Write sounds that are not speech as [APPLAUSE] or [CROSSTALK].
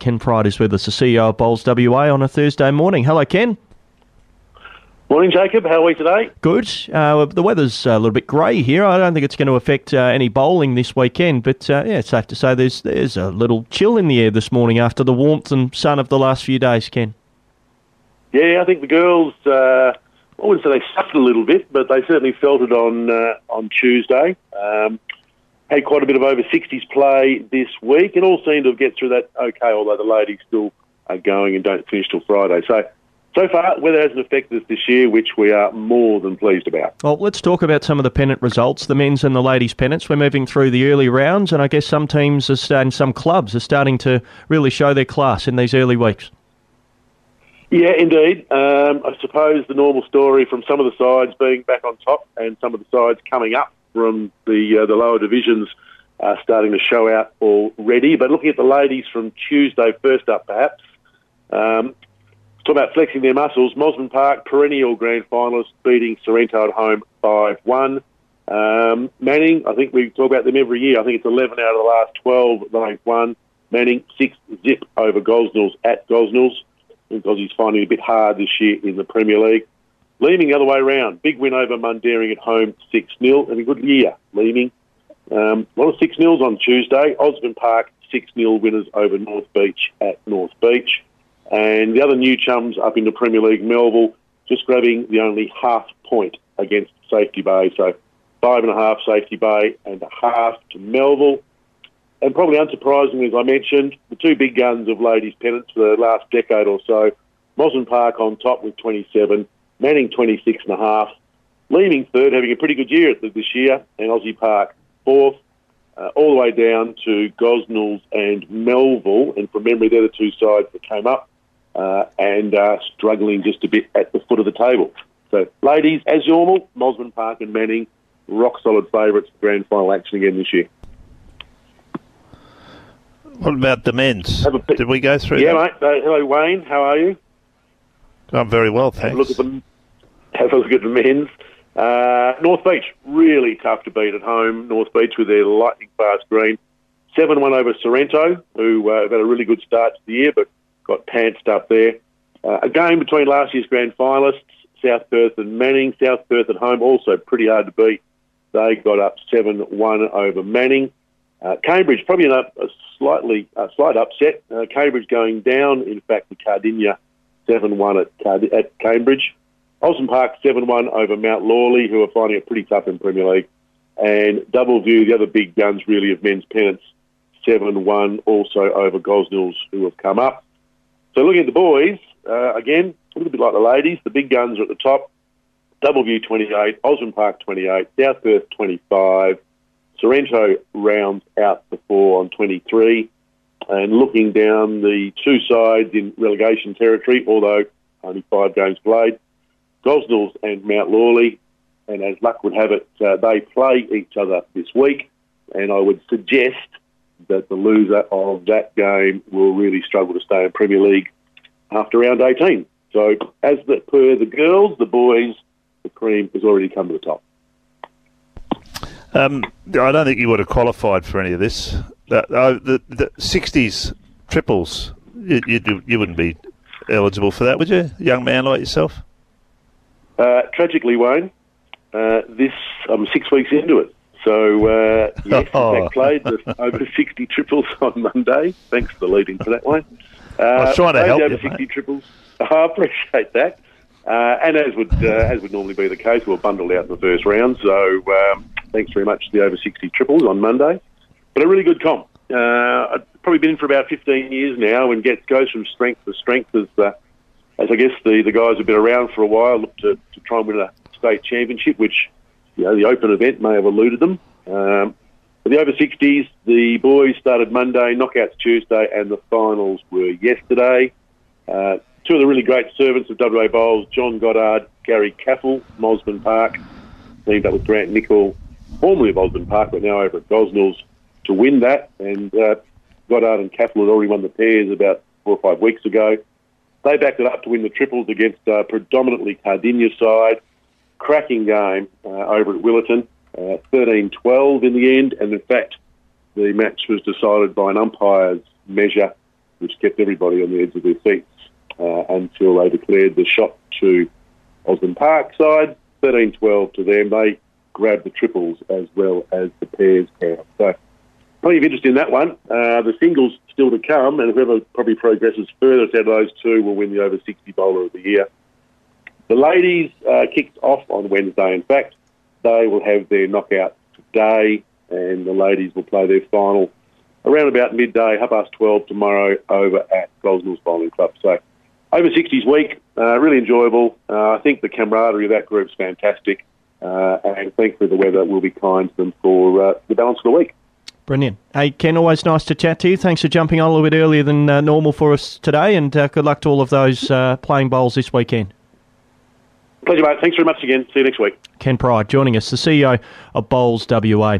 Ken Pride is with us, the CEO of Bowls WA, on a Thursday morning. Hello, Ken. Morning, Jacob. How are we today? Good. Uh, the weather's a little bit grey here. I don't think it's going to affect uh, any bowling this weekend, but uh, yeah, it's safe to say there's there's a little chill in the air this morning after the warmth and sun of the last few days, Ken. Yeah, I think the girls. Uh, I wouldn't say they suffered a little bit, but they certainly felt it on uh, on Tuesday. Um, had quite a bit of over 60s play this week, and all seemed to get through that okay. Although the ladies still are going and don't finish till Friday, so so far, weather hasn't affected us this year, which we are more than pleased about. Well, let's talk about some of the pennant results, the men's and the ladies' pennants. We're moving through the early rounds, and I guess some teams are and some clubs are starting to really show their class in these early weeks. Yeah, indeed. Um, I suppose the normal story from some of the sides being back on top and some of the sides coming up from the uh, the lower divisions are starting to show out already. But looking at the ladies from Tuesday, first up perhaps, um, Talk about flexing their muscles. Mosman Park, perennial grand finalist, beating Sorrento at home 5 1. Um, Manning, I think we talk about them every year. I think it's 11 out of the last 12 they've won. Manning, 6 zip over Gosnells at Gosnells because he's finding it a bit hard this year in the Premier League. Leeming the other way around. Big win over Mundaring at home, 6 0, and a good year, Leeming. Um, a lot of 6 0s on Tuesday. Osborne Park, 6 0 winners over North Beach at North Beach. And the other new chums up in the Premier League, Melville, just grabbing the only half point against Safety Bay. So five and a half Safety Bay and a half to Melville. And probably unsurprisingly, as I mentioned, the two big guns of ladies' pennants for the last decade or so, Mosman Park on top with 27, Manning 26 and a half, Leeming third, having a pretty good year this year, and Aussie Park fourth, uh, all the way down to Gosnells and Melville. And from memory, they're the two sides that came up uh, and uh, struggling just a bit at the foot of the table. So, ladies, as normal, Mosman Park and Manning, rock solid favourites for grand final action again this year. What about the men's? Did we go through yeah, that? mate. hello, Wayne. How are you? I'm very well, thanks. Look at the, have a look at the men's. Uh, North Beach, really tough to beat at home. North Beach with their lightning fast green. 7 1 over Sorrento, who uh, had a really good start to the year, but got pantsed up there. Uh, a game between last year's grand finalists, South Perth and Manning. South Perth at home, also pretty hard to beat. They got up 7 1 over Manning. Uh, Cambridge, probably a, a slightly a slight upset. Uh, Cambridge going down, in fact, to Kardinya 7 1 at, at Cambridge. Osborne Park 7 1 over Mount Lawley, who are finding it pretty tough in Premier League. And Double View, the other big guns really of men's pennants, 7 1 also over Gosnells, who have come up. So looking at the boys, uh, again, a little bit like the ladies, the big guns are at the top. Double View 28, Osborne Park 28, South Perth 25, Sorrento rounds out the four on 23. And looking down the two sides in relegation territory, although only five games played, Gosnells and Mount Lawley. And as luck would have it, uh, they play each other this week. And I would suggest that the loser of that game will really struggle to stay in Premier League after round 18. So, as the, per the girls, the boys, the cream has already come to the top. Um, I don't think you would have qualified for any of this. The, the 60s triples, you, you, you, wouldn't be eligible for that, would you, young man like yourself? Uh, tragically, Wayne, uh, this I'm six weeks into it. So, uh, yes, [LAUGHS] oh. played the over 60 triples on Monday. Thanks for the lead into that one. Uh, I was trying to help over you, 60 mate. triples. [LAUGHS] I appreciate that. Uh, and as would uh, as would normally be the case, we were bundled out in the first round. So um, thanks very much to the over 60 triples on Monday. But a really good comp. Uh, I've probably been in for about 15 years now and gets goes from strength to strength as, uh, as I guess the, the guys have been around for a while, look to, to try and win a state championship, which you know, the open event may have eluded them. Um, the over 60s, the boys started Monday, knockouts Tuesday, and the finals were yesterday. Uh, two of the really great servants of WA Bowls, John Goddard, Gary Caffel, Mosman Park, teamed up with Grant Nicol, formerly of Osborne Park, but now over at Gosnells, to win that. And uh, Goddard and Caffel had already won the pairs about four or five weeks ago. They backed it up to win the triples against uh, predominantly Kardinya side cracking game uh, over at Willetton, uh, 13-12 in the end, and in fact, the match was decided by an umpire's measure which kept everybody on the edge of their seats uh, until they declared the shot to Osborne Park side, 13-12 to them. They grabbed the triples as well as the pairs count. So plenty of interest in that one. Uh, the singles still to come, and whoever probably progresses furthest out of those two will win the over 60 bowler of the year. The ladies uh, kicked off on Wednesday. In fact, they will have their knockout today, and the ladies will play their final around about midday, half past 12 tomorrow over at Gosnells Bowling Club. So over 60s week, uh, really enjoyable. Uh, I think the camaraderie of that group's fantastic, uh, and thankfully the weather will be kind to them for uh, the balance of the week. Brilliant. Hey, Ken, always nice to chat to you. Thanks for jumping on a little bit earlier than uh, normal for us today, and uh, good luck to all of those uh, playing bowls this weekend. Pleasure, mate. Thanks very much again. See you next week. Ken Pride joining us, the CEO of Bowls WA.